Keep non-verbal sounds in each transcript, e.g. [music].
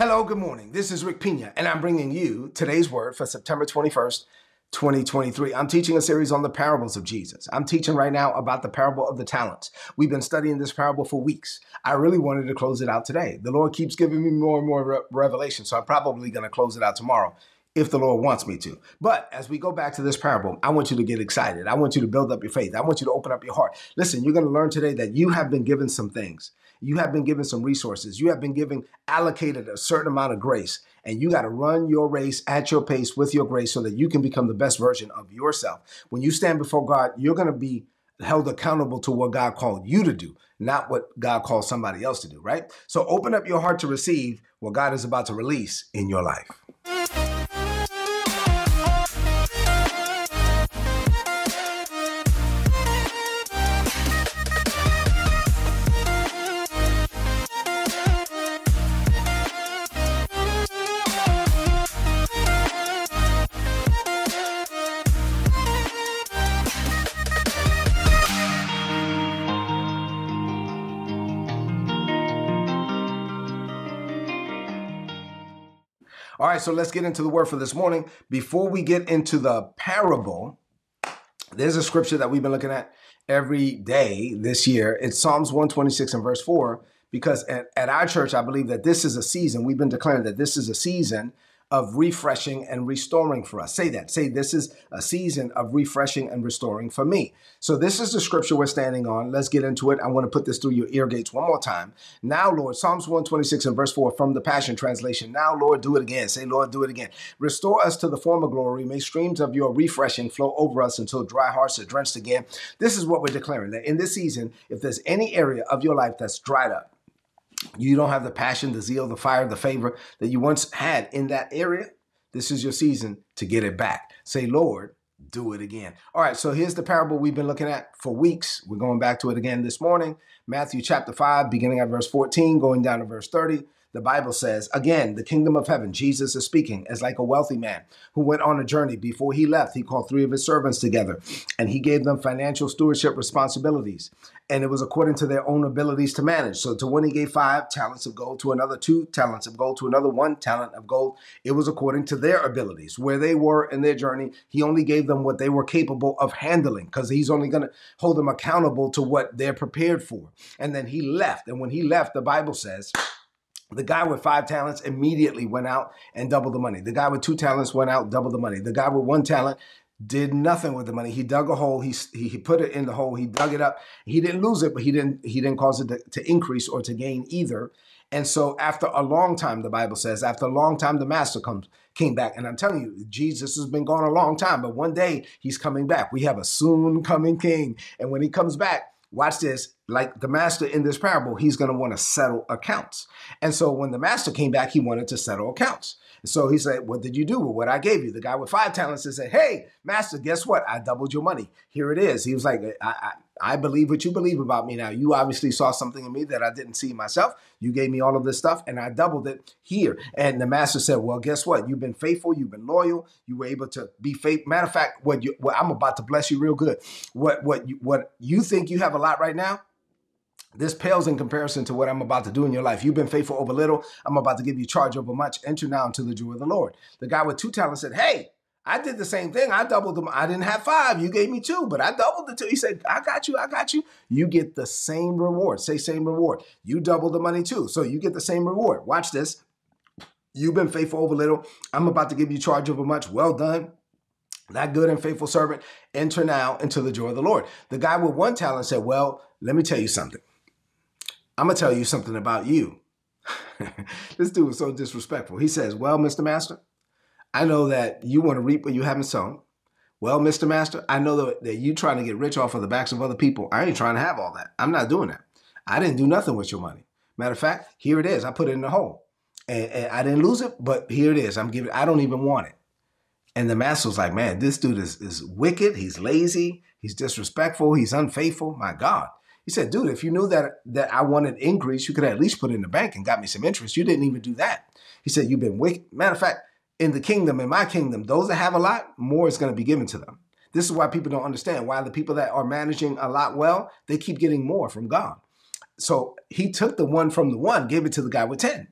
Hello, good morning. This is Rick Pina, and I'm bringing you today's word for September 21st, 2023. I'm teaching a series on the parables of Jesus. I'm teaching right now about the parable of the talents. We've been studying this parable for weeks. I really wanted to close it out today. The Lord keeps giving me more and more re- revelation, so I'm probably going to close it out tomorrow if the Lord wants me to. But as we go back to this parable, I want you to get excited. I want you to build up your faith. I want you to open up your heart. Listen, you're going to learn today that you have been given some things. You have been given some resources. You have been given allocated a certain amount of grace, and you got to run your race at your pace with your grace so that you can become the best version of yourself. When you stand before God, you're going to be held accountable to what God called you to do, not what God called somebody else to do, right? So open up your heart to receive what God is about to release in your life. Right, so let's get into the word for this morning. Before we get into the parable, there's a scripture that we've been looking at every day this year. It's Psalms 126 and verse 4, because at, at our church, I believe that this is a season. We've been declaring that this is a season of refreshing and restoring for us. Say that. Say, this is a season of refreshing and restoring for me. So, this is the scripture we're standing on. Let's get into it. I want to put this through your ear gates one more time. Now, Lord, Psalms 126 and verse 4 from the Passion Translation. Now, Lord, do it again. Say, Lord, do it again. Restore us to the former glory. May streams of your refreshing flow over us until dry hearts are drenched again. This is what we're declaring that in this season, if there's any area of your life that's dried up, you don't have the passion, the zeal, the fire, the favor that you once had in that area, this is your season to get it back. Say, Lord, do it again. All right, so here's the parable we've been looking at for weeks. We're going back to it again this morning. Matthew chapter 5, beginning at verse 14, going down to verse 30 the Bible says, again, the kingdom of heaven, Jesus is speaking, as like a wealthy man who went on a journey. Before he left, he called three of his servants together and he gave them financial stewardship responsibilities. And it was according to their own abilities to manage. So to one, he gave five talents of gold, to another, two talents of gold, to another, one talent of gold. It was according to their abilities. Where they were in their journey, he only gave them what they were capable of handling because he's only going to hold them accountable to what they're prepared for. And then he left. And when he left, the Bible says, the guy with five talents immediately went out and doubled the money. The guy with two talents went out, doubled the money. The guy with one talent did nothing with the money. He dug a hole. He, he, put it in the hole. He dug it up. He didn't lose it, but he didn't he didn't cause it to, to increase or to gain either. And so after a long time, the Bible says, after a long time, the master comes came back. And I'm telling you, Jesus has been gone a long time, but one day he's coming back. We have a soon coming king. And when he comes back, watch this, like the master in this parable, he's going to want to settle accounts. And so when the master came back, he wanted to settle accounts. So he said, What did you do with what I gave you? The guy with five talents said, Hey, master, guess what? I doubled your money. Here it is. He was like, I, I, I believe what you believe about me now. You obviously saw something in me that I didn't see myself. You gave me all of this stuff and I doubled it here. And the master said, Well, guess what? You've been faithful, you've been loyal, you were able to be faithful. Matter of fact, what you what I'm about to bless you real good. What what you what you think you have a lot right now, this pales in comparison to what I'm about to do in your life. You've been faithful over little. I'm about to give you charge over much. Enter now into the joy of the Lord. The guy with two talents said, Hey, I did the same thing. I doubled them. I didn't have five. You gave me two, but I doubled the two. He said, I got you. I got you. You get the same reward. Say same reward. You double the money too. So you get the same reward. Watch this. You've been faithful over little. I'm about to give you charge over much. Well done. That good and faithful servant. Enter now into the joy of the Lord. The guy with one talent said, Well, let me tell you something. I'm gonna tell you something about you. [laughs] this dude was so disrespectful. He says, Well, Mr. Master, I know that you want to reap what you haven't sown. Well, Mr. Master, I know that, that you trying to get rich off of the backs of other people. I ain't trying to have all that. I'm not doing that. I didn't do nothing with your money. Matter of fact, here it is. I put it in the hole. And, and I didn't lose it, but here it is. I'm giving I don't even want it. And the master was like, man, this dude is, is wicked. He's lazy. He's disrespectful. He's unfaithful. My God. He said, dude, if you knew that that I wanted increase, you could at least put it in the bank and got me some interest. You didn't even do that. He said, You've been wicked. Matter of fact, in the kingdom, in my kingdom, those that have a lot, more is going to be given to them. This is why people don't understand why the people that are managing a lot well, they keep getting more from God. So he took the one from the one, gave it to the guy with 10.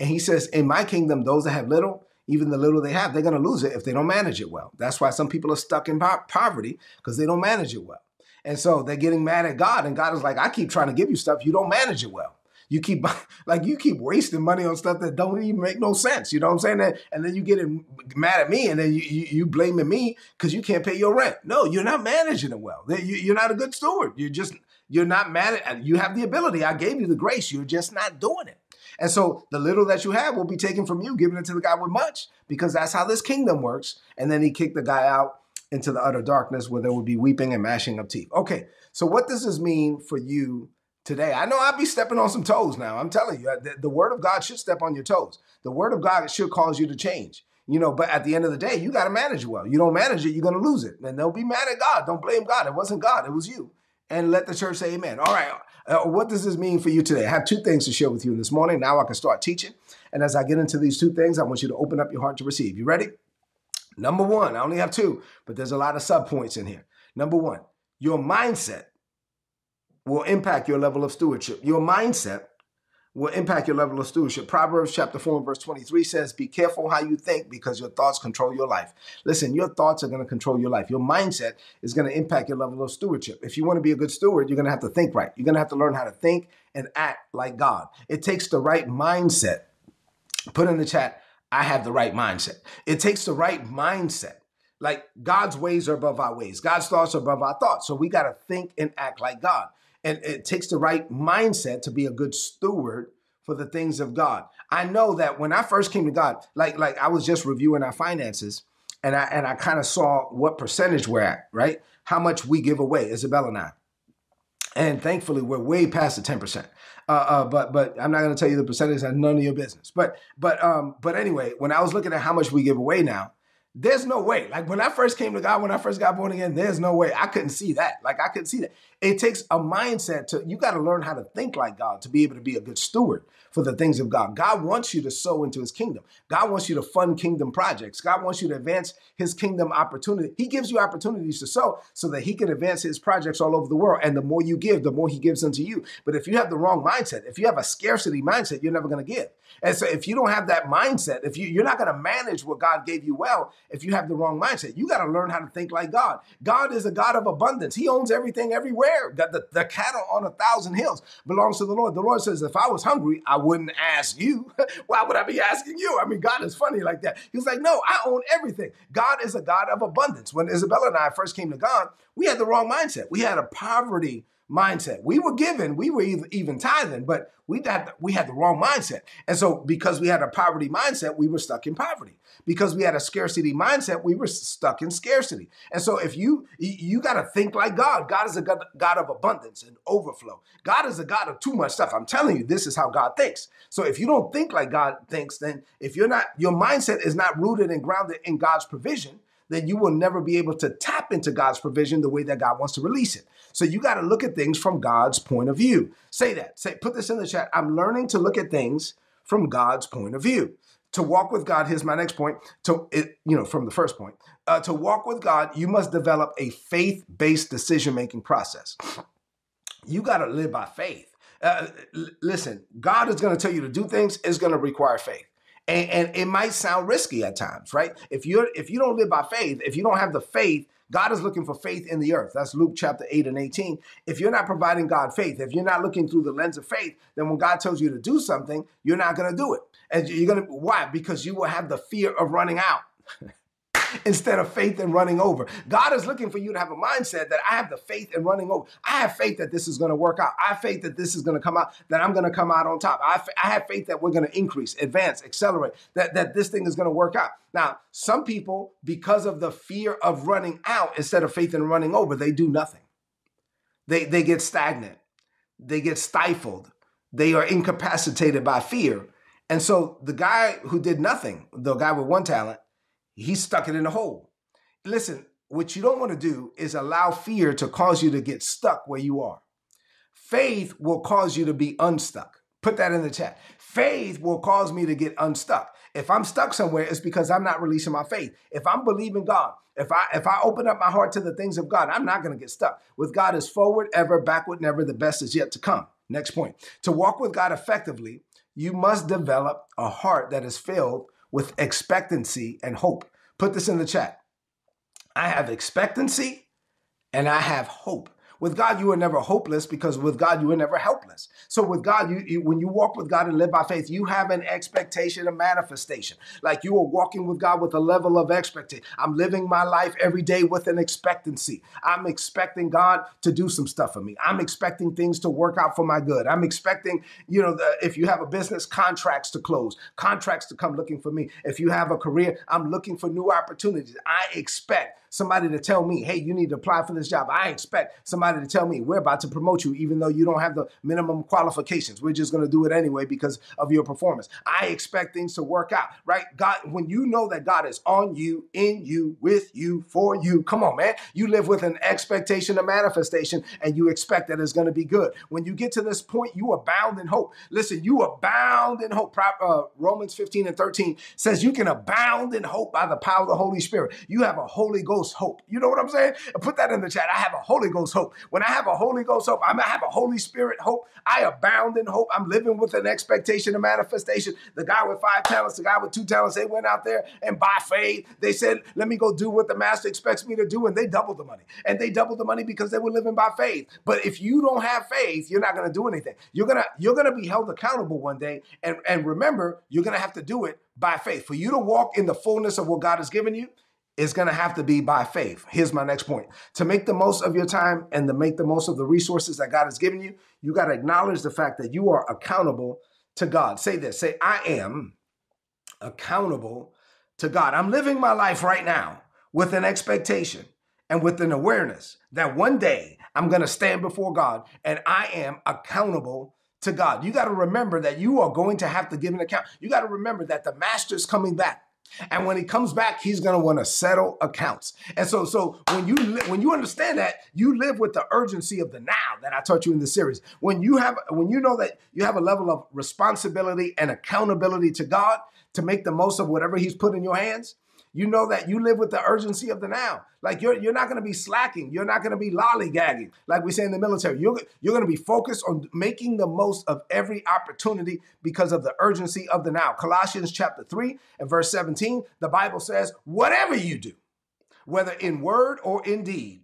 And he says, in my kingdom, those that have little, even the little they have, they're going to lose it if they don't manage it well. That's why some people are stuck in po- poverty because they don't manage it well. And so they're getting mad at God, and God is like, I keep trying to give you stuff, you don't manage it well. You keep [laughs] like you keep wasting money on stuff that don't even make no sense. You know what I'm saying? And then you get mad at me, and then you you, you blaming me because you can't pay your rent. No, you're not managing it well. You're not a good steward. You're just you're not mad at. You have the ability. I gave you the grace. You're just not doing it. And so the little that you have will be taken from you, giving it to the guy with much, because that's how this kingdom works. And then he kicked the guy out into the utter darkness where there would be weeping and mashing of teeth. Okay, so what does this mean for you today? I know I'll be stepping on some toes now. I'm telling you, the, the word of God should step on your toes. The word of God should cause you to change. You know, but at the end of the day, you got to manage well. You don't manage it, you're going to lose it. And they'll be mad at God. Don't blame God. It wasn't God, it was you. And let the church say amen. All right. Uh, what does this mean for you today? I have two things to share with you this morning. Now I can start teaching. And as I get into these two things, I want you to open up your heart to receive. You ready? Number one, I only have two, but there's a lot of subpoints in here. Number one, your mindset will impact your level of stewardship. Your mindset will impact your level of stewardship. Proverbs chapter 4 and verse 23 says, Be careful how you think because your thoughts control your life. Listen, your thoughts are going to control your life. Your mindset is going to impact your level of stewardship. If you want to be a good steward, you're going to have to think right. You're going to have to learn how to think and act like God. It takes the right mindset. Put in the chat, I have the right mindset. It takes the right mindset. Like God's ways are above our ways, God's thoughts are above our thoughts. So we got to think and act like God. And it takes the right mindset to be a good steward for the things of God. I know that when I first came to God, like like I was just reviewing our finances and I and I kind of saw what percentage we're at, right? How much we give away, Isabella and I. And thankfully, we're way past the 10%. Uh, uh, but but I'm not going to tell you the percentage. That's none of your business. But but um but anyway, when I was looking at how much we give away now, there's no way. Like when I first came to God, when I first got born again, there's no way. I couldn't see that. Like I couldn't see that. It takes a mindset to, you got to learn how to think like God to be able to be a good steward for the things of God. God wants you to sow into his kingdom. God wants you to fund kingdom projects. God wants you to advance his kingdom opportunity. He gives you opportunities to sow so that he can advance his projects all over the world. And the more you give, the more he gives unto you. But if you have the wrong mindset, if you have a scarcity mindset, you're never going to give. And so if you don't have that mindset, if you, you're not going to manage what God gave you well, if you have the wrong mindset, you got to learn how to think like God. God is a God of abundance. He owns everything everywhere. The, the, the cattle on a thousand hills belongs to the Lord. The Lord says, if I was hungry, I wouldn't ask you. [laughs] Why would I be asking you? I mean, God is funny like that. He's like, no, I own everything. God is a God of abundance. When Isabella and I first came to God, we had the wrong mindset. We had a poverty mindset. We were given, we were even tithing, but we had we had the wrong mindset. And so because we had a poverty mindset, we were stuck in poverty. Because we had a scarcity mindset, we were stuck in scarcity. And so if you you got to think like God. God is a God, of abundance and overflow. God is a God of too much stuff. I'm telling you, this is how God thinks. So if you don't think like God thinks, then if you're not your mindset is not rooted and grounded in God's provision, then you will never be able to tap into God's provision the way that God wants to release it. So you got to look at things from God's point of view. Say that. Say, put this in the chat. I'm learning to look at things from God's point of view. To walk with God, here's my next point. To it, you know, from the first point, uh, to walk with God, you must develop a faith-based decision-making process. You got to live by faith. Uh, l- listen, God is going to tell you to do things. It's going to require faith. And, and, it might sound risky at times, right? If you're if you don't live by faith, if you don't have the faith, God is looking for faith in the earth. That's Luke chapter 8 and 18. If you're not providing God faith, if you're not looking through the lens of faith, then when God tells you to do something, you're not going to do it. And you're going to why? Because you will have the fear of running out. [laughs] instead of faith and running over. God is looking for you to have a mindset that I have the faith and running over. I have faith that this is going to work out. I have faith that this is going to come out, that I'm going to come out on top. I, I have faith that we're going to increase, advance, accelerate, that, that this thing is going to work out. Now, some people, because of the fear of running out instead of faith and running over, they do nothing. They, they get stagnant. They get stifled. They are incapacitated by fear. And so the guy who did nothing, the guy with one talent, he stuck it in a hole. Listen, what you don't want to do is allow fear to cause you to get stuck where you are. Faith will cause you to be unstuck. Put that in the chat. Faith will cause me to get unstuck. If I'm stuck somewhere, it's because I'm not releasing my faith. If I'm believing God, if I if I open up my heart to the things of God, I'm not going to get stuck. With God is forward ever, backward never. The best is yet to come. Next point. To walk with God effectively, you must develop a heart that is filled with expectancy and hope. Put this in the chat. I have expectancy and I have hope. With God, you are never hopeless because with God, you are never helpless. So with God, you, you, when you walk with God and live by faith, you have an expectation of manifestation. Like you are walking with God with a level of expectation. I'm living my life every day with an expectancy. I'm expecting God to do some stuff for me. I'm expecting things to work out for my good. I'm expecting, you know, the, if you have a business, contracts to close, contracts to come looking for me. If you have a career, I'm looking for new opportunities. I expect somebody to tell me, hey, you need to apply for this job. I expect somebody to tell me, we're about to promote you, even though you don't have the minimum qualifications. We're just going to do it anyway because of your performance. I expect things to work out, right? God, when you know that God is on you, in you, with you, for you, come on, man. You live with an expectation of manifestation and you expect that it's going to be good. When you get to this point, you abound in hope. Listen, you abound in hope. Uh, Romans 15 and 13 says you can abound in hope by the power of the Holy Spirit. You have a Holy Ghost Ghost hope. You know what I'm saying? Put that in the chat. I have a Holy Ghost hope. When I have a Holy Ghost hope, I have a Holy Spirit hope. I abound in hope. I'm living with an expectation of manifestation. The guy with five talents, the guy with two talents, they went out there and by faith, they said, let me go do what the master expects me to do. And they doubled the money. And they doubled the money because they were living by faith. But if you don't have faith, you're not going to do anything. You're going to, you're going to be held accountable one day. And, and remember, you're going to have to do it by faith. For you to walk in the fullness of what God has given you, it's going to have to be by faith. Here's my next point. To make the most of your time and to make the most of the resources that God has given you, you got to acknowledge the fact that you are accountable to God. Say this say, I am accountable to God. I'm living my life right now with an expectation and with an awareness that one day I'm going to stand before God and I am accountable to God. You got to remember that you are going to have to give an account. You got to remember that the master's coming back. And when he comes back, he's going to want to settle accounts. And so, so when you li- when you understand that, you live with the urgency of the now that I taught you in the series. When you have when you know that you have a level of responsibility and accountability to God to make the most of whatever He's put in your hands, you know that you live with the urgency of the now. Like you're you're not going to be slacking. You're not going to be lollygagging, like we say in the military. You're you're going to be focused on making the most of every opportunity because of the urgency of the now. Colossians chapter three and verse seventeen, the Bible says, "Whatever you do, whether in word or in deed,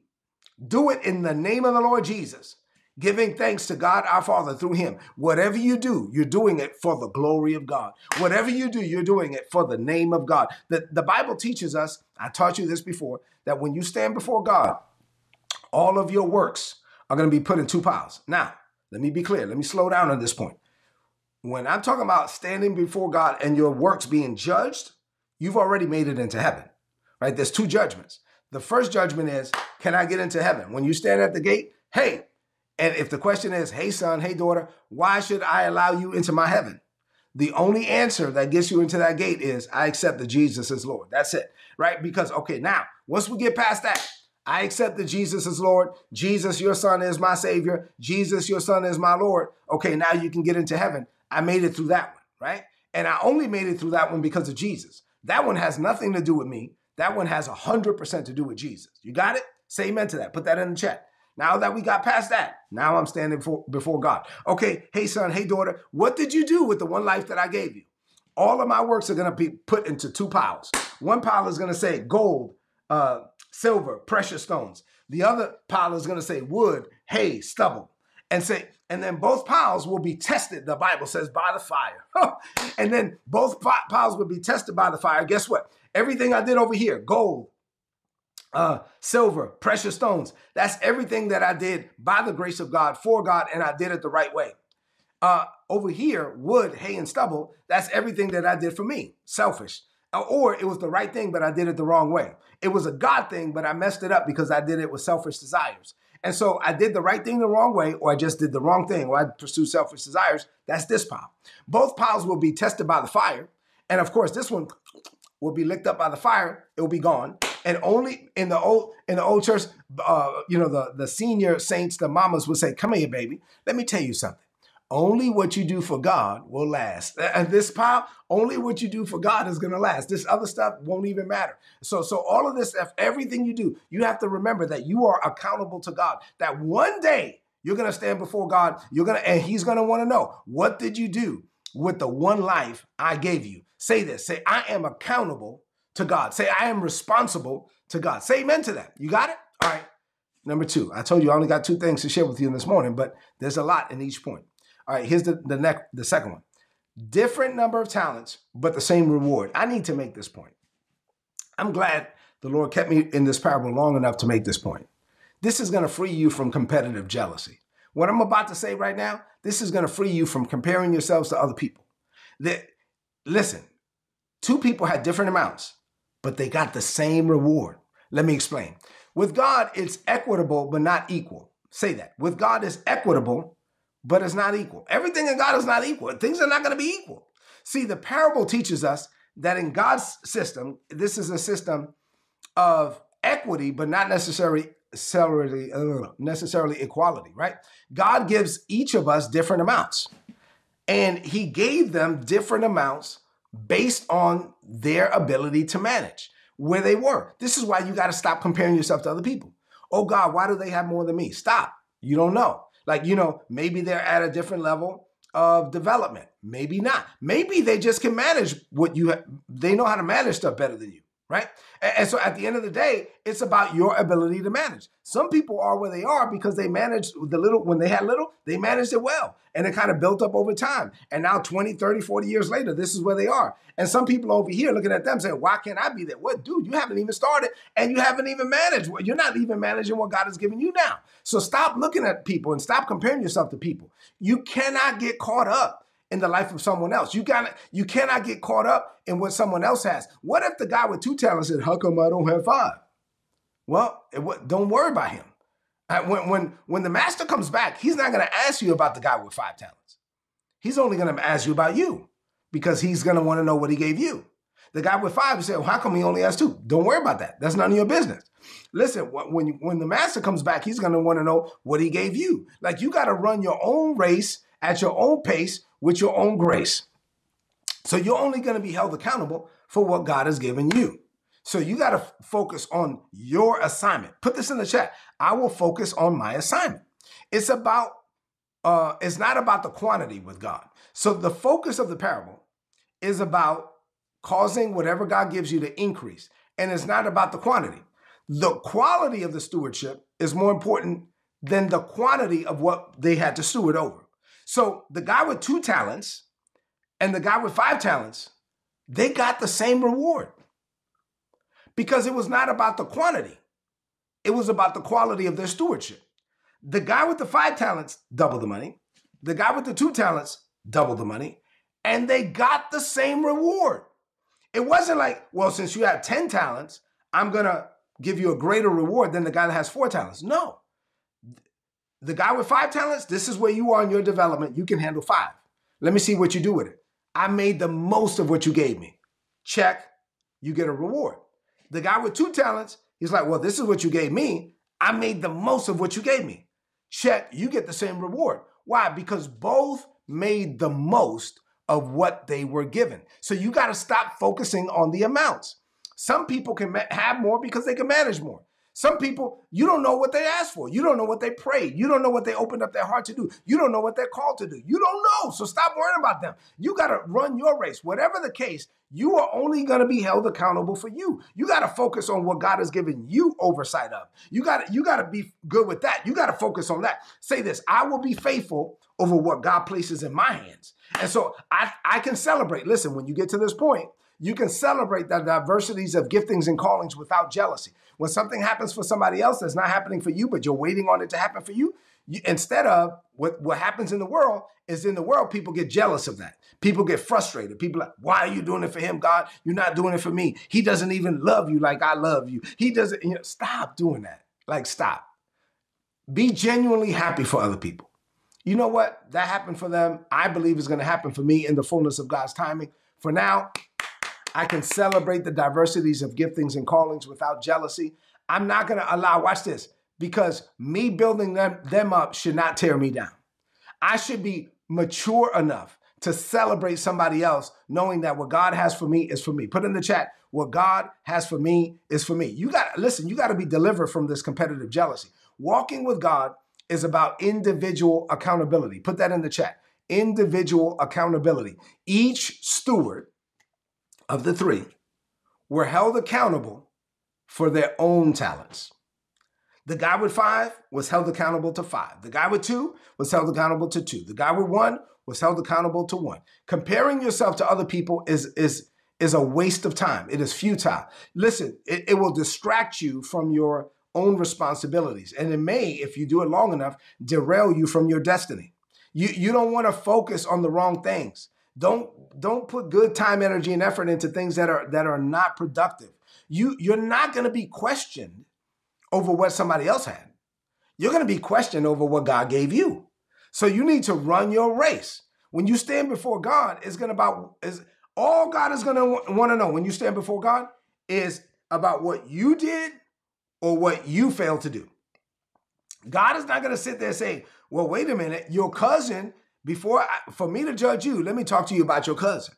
do it in the name of the Lord Jesus." Giving thanks to God our Father through Him. Whatever you do, you're doing it for the glory of God. Whatever you do, you're doing it for the name of God. The, the Bible teaches us, I taught you this before, that when you stand before God, all of your works are going to be put in two piles. Now, let me be clear. Let me slow down on this point. When I'm talking about standing before God and your works being judged, you've already made it into heaven, right? There's two judgments. The first judgment is, can I get into heaven? When you stand at the gate, hey, and if the question is, hey, son, hey, daughter, why should I allow you into my heaven? The only answer that gets you into that gate is, I accept that Jesus is Lord. That's it, right? Because, okay, now, once we get past that, I accept that Jesus is Lord. Jesus, your son, is my Savior. Jesus, your son, is my Lord. Okay, now you can get into heaven. I made it through that one, right? And I only made it through that one because of Jesus. That one has nothing to do with me. That one has 100% to do with Jesus. You got it? Say amen to that. Put that in the chat. Now that we got past that, now I'm standing for, before God. Okay, hey son, hey daughter, what did you do with the one life that I gave you? All of my works are going to be put into two piles. One pile is going to say gold, uh, silver, precious stones. The other pile is going to say wood, hay, stubble. And say, and then both piles will be tested, the Bible says, by the fire. [laughs] and then both piles will be tested by the fire. Guess what? Everything I did over here, gold, uh, silver, precious stones. That's everything that I did by the grace of God, for God, and I did it the right way. Uh, over here, wood, hay, and stubble, that's everything that I did for me, selfish. Uh, or it was the right thing, but I did it the wrong way. It was a God thing, but I messed it up because I did it with selfish desires. And so I did the right thing the wrong way, or I just did the wrong thing, or I pursued selfish desires. That's this pile. Both piles will be tested by the fire. And of course, this one will be licked up by the fire. It will be gone and only in the old in the old church, uh, you know, the the senior saints, the mamas would say, "Come here, baby. Let me tell you something. Only what you do for God will last. And this pile, only what you do for God is going to last. This other stuff won't even matter. So, so all of this stuff, everything you do, you have to remember that you are accountable to God. That one day you're going to stand before God. You're going to, and He's going to want to know what did you do with the one life I gave you. Say this. Say, I am accountable to God. Say, I am responsible to God. Say amen to that. You got it? All right. Number two. I told you I only got two things to share with you this morning, but there's a lot in each point. All right, here's the the next the second one. Different number of talents, but the same reward. I need to make this point. I'm glad the Lord kept me in this parable long enough to make this point. This is going to free you from competitive jealousy. What I'm about to say right now, this is going to free you from comparing yourselves to other people. That listen, two people had different amounts, but they got the same reward. Let me explain. With God, it's equitable but not equal. Say that. With God, it's equitable but it's not equal. Everything in God is not equal. Things are not going to be equal. See, the parable teaches us that in God's system, this is a system of equity, but not necessarily necessarily, uh, necessarily equality, right? God gives each of us different amounts. And he gave them different amounts based on their ability to manage where they were. This is why you got to stop comparing yourself to other people. Oh God, why do they have more than me? Stop. You don't know. Like, you know, maybe they're at a different level of development. Maybe not. Maybe they just can manage what you have. They know how to manage stuff better than you right? And, so at the end of the day, it's about your ability to manage. Some people are where they are because they managed the little, when they had little, they managed it well. And it kind of built up over time. And now 20, 30, 40 years later, this is where they are. And some people over here looking at them saying, why can't I be there? What, dude, you haven't even started and you haven't even managed. You're not even managing what God has given you now. So stop looking at people and stop comparing yourself to people. You cannot get caught up in the life of someone else. You got you cannot get caught up in what someone else has. What if the guy with two talents said, "How come I don't have five? Well, it, don't worry about him. Uh, when when when the master comes back, he's not going to ask you about the guy with five talents. He's only going to ask you about you because he's going to want to know what he gave you. The guy with five, said, well, how come he only has two? Don't worry about that. That's none of your business. Listen, when when the master comes back, he's going to want to know what he gave you. Like you got to run your own race at your own pace with your own grace. So you're only going to be held accountable for what God has given you. So you got to f- focus on your assignment. Put this in the chat. I will focus on my assignment. It's about uh it's not about the quantity with God. So the focus of the parable is about causing whatever God gives you to increase. And it's not about the quantity. The quality of the stewardship is more important than the quantity of what they had to steward over. So the guy with two talents and the guy with five talents, they got the same reward because it was not about the quantity, it was about the quality of their stewardship. The guy with the five talents doubled the money, the guy with the two talents doubled the money, and they got the same reward. It wasn't like, well, since you have 10 talents, I'm going to give you a greater reward than the guy that has four talents. No. The guy with five talents, this is where you are in your development. You can handle five. Let me see what you do with it. I made the most of what you gave me. Check, you get a reward. The guy with two talents, he's like, well, this is what you gave me. I made the most of what you gave me. Check, you get the same reward. Why? Because both made the most of what they were given. So you got to stop focusing on the amounts. Some people can have more because they can manage more. Some people, you don't know what they asked for. You don't know what they prayed. You don't know what they opened up their heart to do. You don't know what they're called to do. You don't know. So stop worrying about them. You got to run your race. Whatever the case, you are only going to be held accountable for you. You got to focus on what God has given you oversight of. You got to you got to be good with that. You got to focus on that. Say this, I will be faithful over what God places in my hands. And so I I can celebrate. Listen, when you get to this point, you can celebrate the diversities of giftings and callings without jealousy. When something happens for somebody else that's not happening for you, but you're waiting on it to happen for you, you instead of what, what happens in the world is in the world, people get jealous of that. People get frustrated. People like, why are you doing it for him, God? You're not doing it for me. He doesn't even love you like I love you. He doesn't, you know, stop doing that. Like, stop. Be genuinely happy for other people. You know what? That happened for them. I believe is going to happen for me in the fullness of God's timing. For now, I can celebrate the diversities of giftings and callings without jealousy. I'm not going to allow, watch this, because me building them, them up should not tear me down. I should be mature enough to celebrate somebody else, knowing that what God has for me is for me. Put in the chat, what God has for me is for me. You got, listen, you got to be delivered from this competitive jealousy. Walking with God is about individual accountability. Put that in the chat individual accountability. Each steward of the three were held accountable for their own talents. The guy with five was held accountable to five. The guy with two was held accountable to two. The guy with one was held accountable to one. Comparing yourself to other people is, is, is a waste of time. It is futile. Listen, it, it will distract you from your own responsibilities. And it may, if you do it long enough, derail you from your destiny. You, you don't want to focus on the wrong things. Don't don't put good time, energy, and effort into things that are that are not productive. You you're not going to be questioned over what somebody else had. You're going to be questioned over what God gave you. So you need to run your race. When you stand before God, it's going to about is all God is going to want to know when you stand before God is about what you did or what you failed to do. God is not going to sit there and say, "Well, wait a minute, your cousin before I, for me to judge you, let me talk to you about your cousin.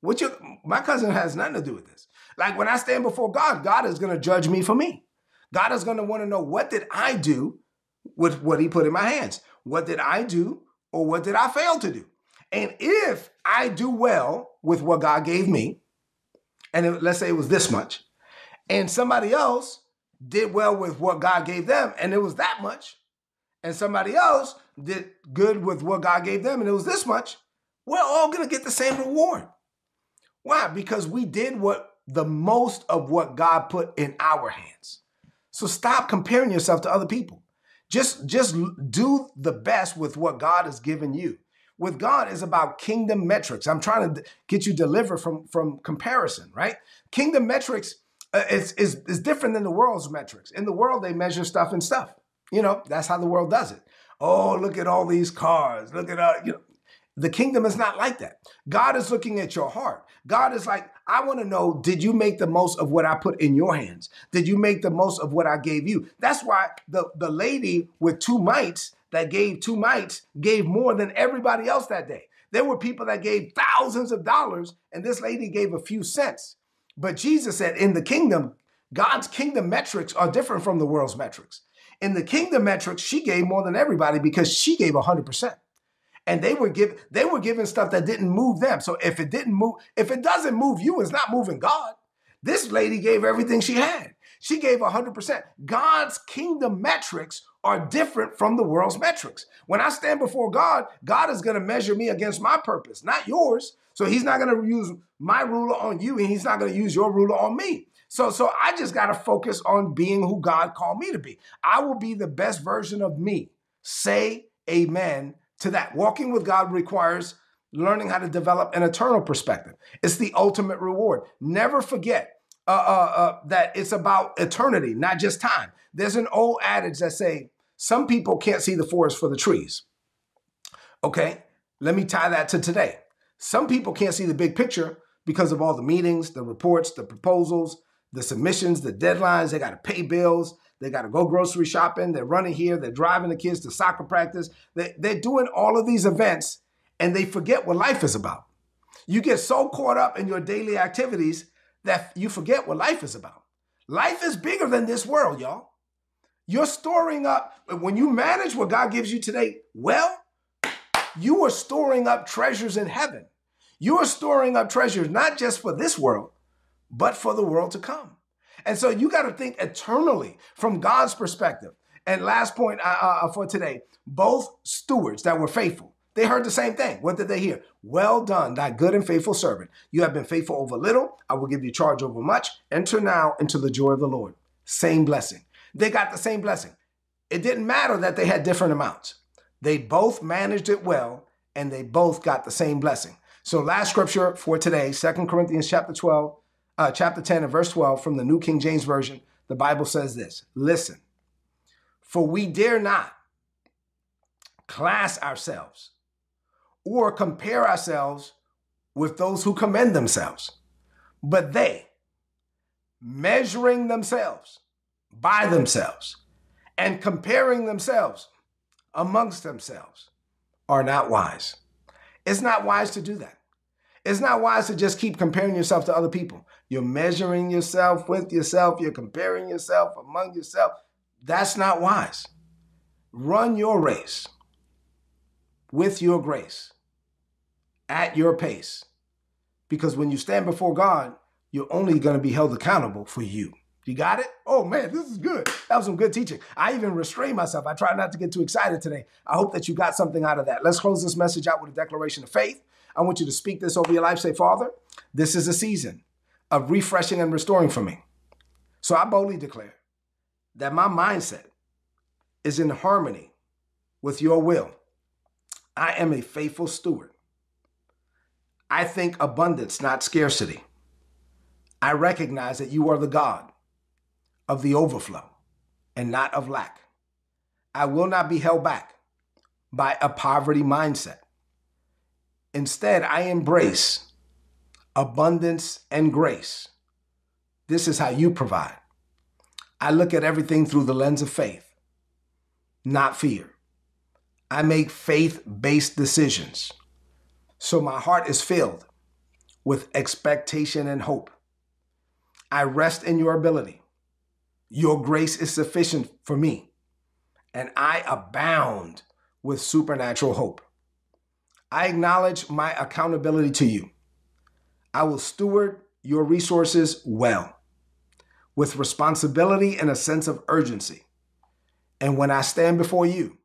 What your my cousin has nothing to do with this. Like when I stand before God, God is going to judge me for me. God is going to want to know what did I do with what he put in my hands? What did I do or what did I fail to do? And if I do well with what God gave me, and it, let's say it was this much, and somebody else did well with what God gave them, and it was that much, and somebody else did good with what God gave them, and it was this much, we're all going to get the same reward. Why? Because we did what the most of what God put in our hands. So stop comparing yourself to other people. Just just do the best with what God has given you. With God is about kingdom metrics. I'm trying to get you delivered from from comparison, right? Kingdom metrics uh, is, is is different than the world's metrics. In the world, they measure stuff and stuff. You know, that's how the world does it. Oh, look at all these cars. Look at all, you know. The kingdom is not like that. God is looking at your heart. God is like, I want to know, did you make the most of what I put in your hands? Did you make the most of what I gave you? That's why the, the lady with two mites that gave two mites gave more than everybody else that day. There were people that gave thousands of dollars, and this lady gave a few cents. But Jesus said, in the kingdom, God's kingdom metrics are different from the world's metrics. In the kingdom metrics, she gave more than everybody because she gave 100%. And they were giving they were giving stuff that didn't move them. So if it didn't move, if it doesn't move you, it's not moving God. This lady gave everything she had. She gave 100%. God's kingdom metrics are different from the world's metrics. When I stand before God, God is going to measure me against my purpose, not yours. So he's not going to use my ruler on you and he's not going to use your ruler on me. So, so I just got to focus on being who God called me to be. I will be the best version of me. Say amen to that. Walking with God requires learning how to develop an eternal perspective. It's the ultimate reward. Never forget uh, uh, uh, that it's about eternity, not just time. There's an old adage that say some people can't see the forest for the trees. Okay, let me tie that to today. Some people can't see the big picture because of all the meetings, the reports, the proposals, the submissions, the deadlines. They got to pay bills. They got to go grocery shopping. They're running here. They're driving the kids to soccer practice. They, they're doing all of these events and they forget what life is about. You get so caught up in your daily activities that you forget what life is about. Life is bigger than this world, y'all. You're storing up, when you manage what God gives you today well, you are storing up treasures in heaven. You are storing up treasures not just for this world, but for the world to come. And so you got to think eternally from God's perspective. And last point uh, uh, for today both stewards that were faithful, they heard the same thing. What did they hear? Well done, thy good and faithful servant. You have been faithful over little, I will give you charge over much. Enter now into the joy of the Lord. Same blessing. They got the same blessing. It didn't matter that they had different amounts. They both managed it well and they both got the same blessing. So last scripture for today, Second Corinthians chapter 12, uh, chapter 10 and verse 12 from the New King James Version, the Bible says this Listen, for we dare not class ourselves or compare ourselves with those who commend themselves, but they, measuring themselves by themselves and comparing themselves amongst themselves, are not wise. It's not wise to do that. It's not wise to just keep comparing yourself to other people. You're measuring yourself with yourself, you're comparing yourself among yourself. That's not wise. Run your race with your grace, at your pace. Because when you stand before God, you're only going to be held accountable for you. You got it? Oh man, this is good. That was some good teaching. I even restrain myself. I try not to get too excited today. I hope that you got something out of that. Let's close this message out with a declaration of faith. I want you to speak this over your life. Say, Father, this is a season of refreshing and restoring for me. So I boldly declare that my mindset is in harmony with your will. I am a faithful steward. I think abundance, not scarcity. I recognize that you are the God of the overflow and not of lack. I will not be held back by a poverty mindset. Instead, I embrace abundance and grace. This is how you provide. I look at everything through the lens of faith, not fear. I make faith based decisions. So my heart is filled with expectation and hope. I rest in your ability. Your grace is sufficient for me, and I abound with supernatural hope. I acknowledge my accountability to you. I will steward your resources well, with responsibility and a sense of urgency. And when I stand before you,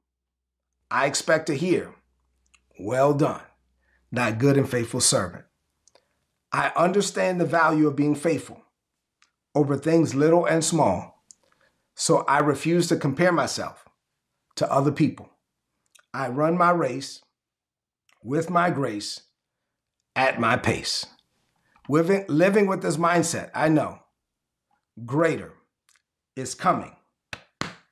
I expect to hear, Well done, thy good and faithful servant. I understand the value of being faithful over things little and small, so I refuse to compare myself to other people. I run my race with my grace at my pace. Living, living with this mindset, I know greater is coming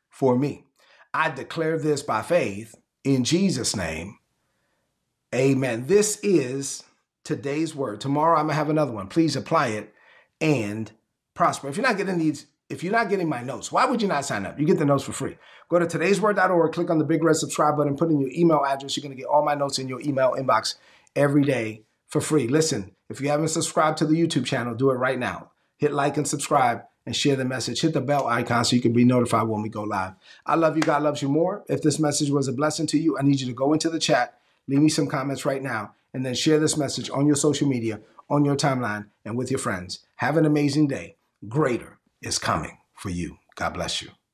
for me. I declare this by faith in Jesus' name. Amen. This is today's word. Tomorrow I'm gonna have another one. Please apply it and prosper. If you're not getting these, if you're not getting my notes, why would you not sign up? You get the notes for free. Go to today'sword.org, click on the big red subscribe button, put in your email address. You're gonna get all my notes in your email inbox every day for free. Listen, if you haven't subscribed to the YouTube channel, do it right now. Hit like and subscribe and share the message. Hit the bell icon so you can be notified when we go live. I love you. God loves you more. If this message was a blessing to you, I need you to go into the chat, leave me some comments right now, and then share this message on your social media, on your timeline, and with your friends. Have an amazing day. Greater is coming for you. God bless you.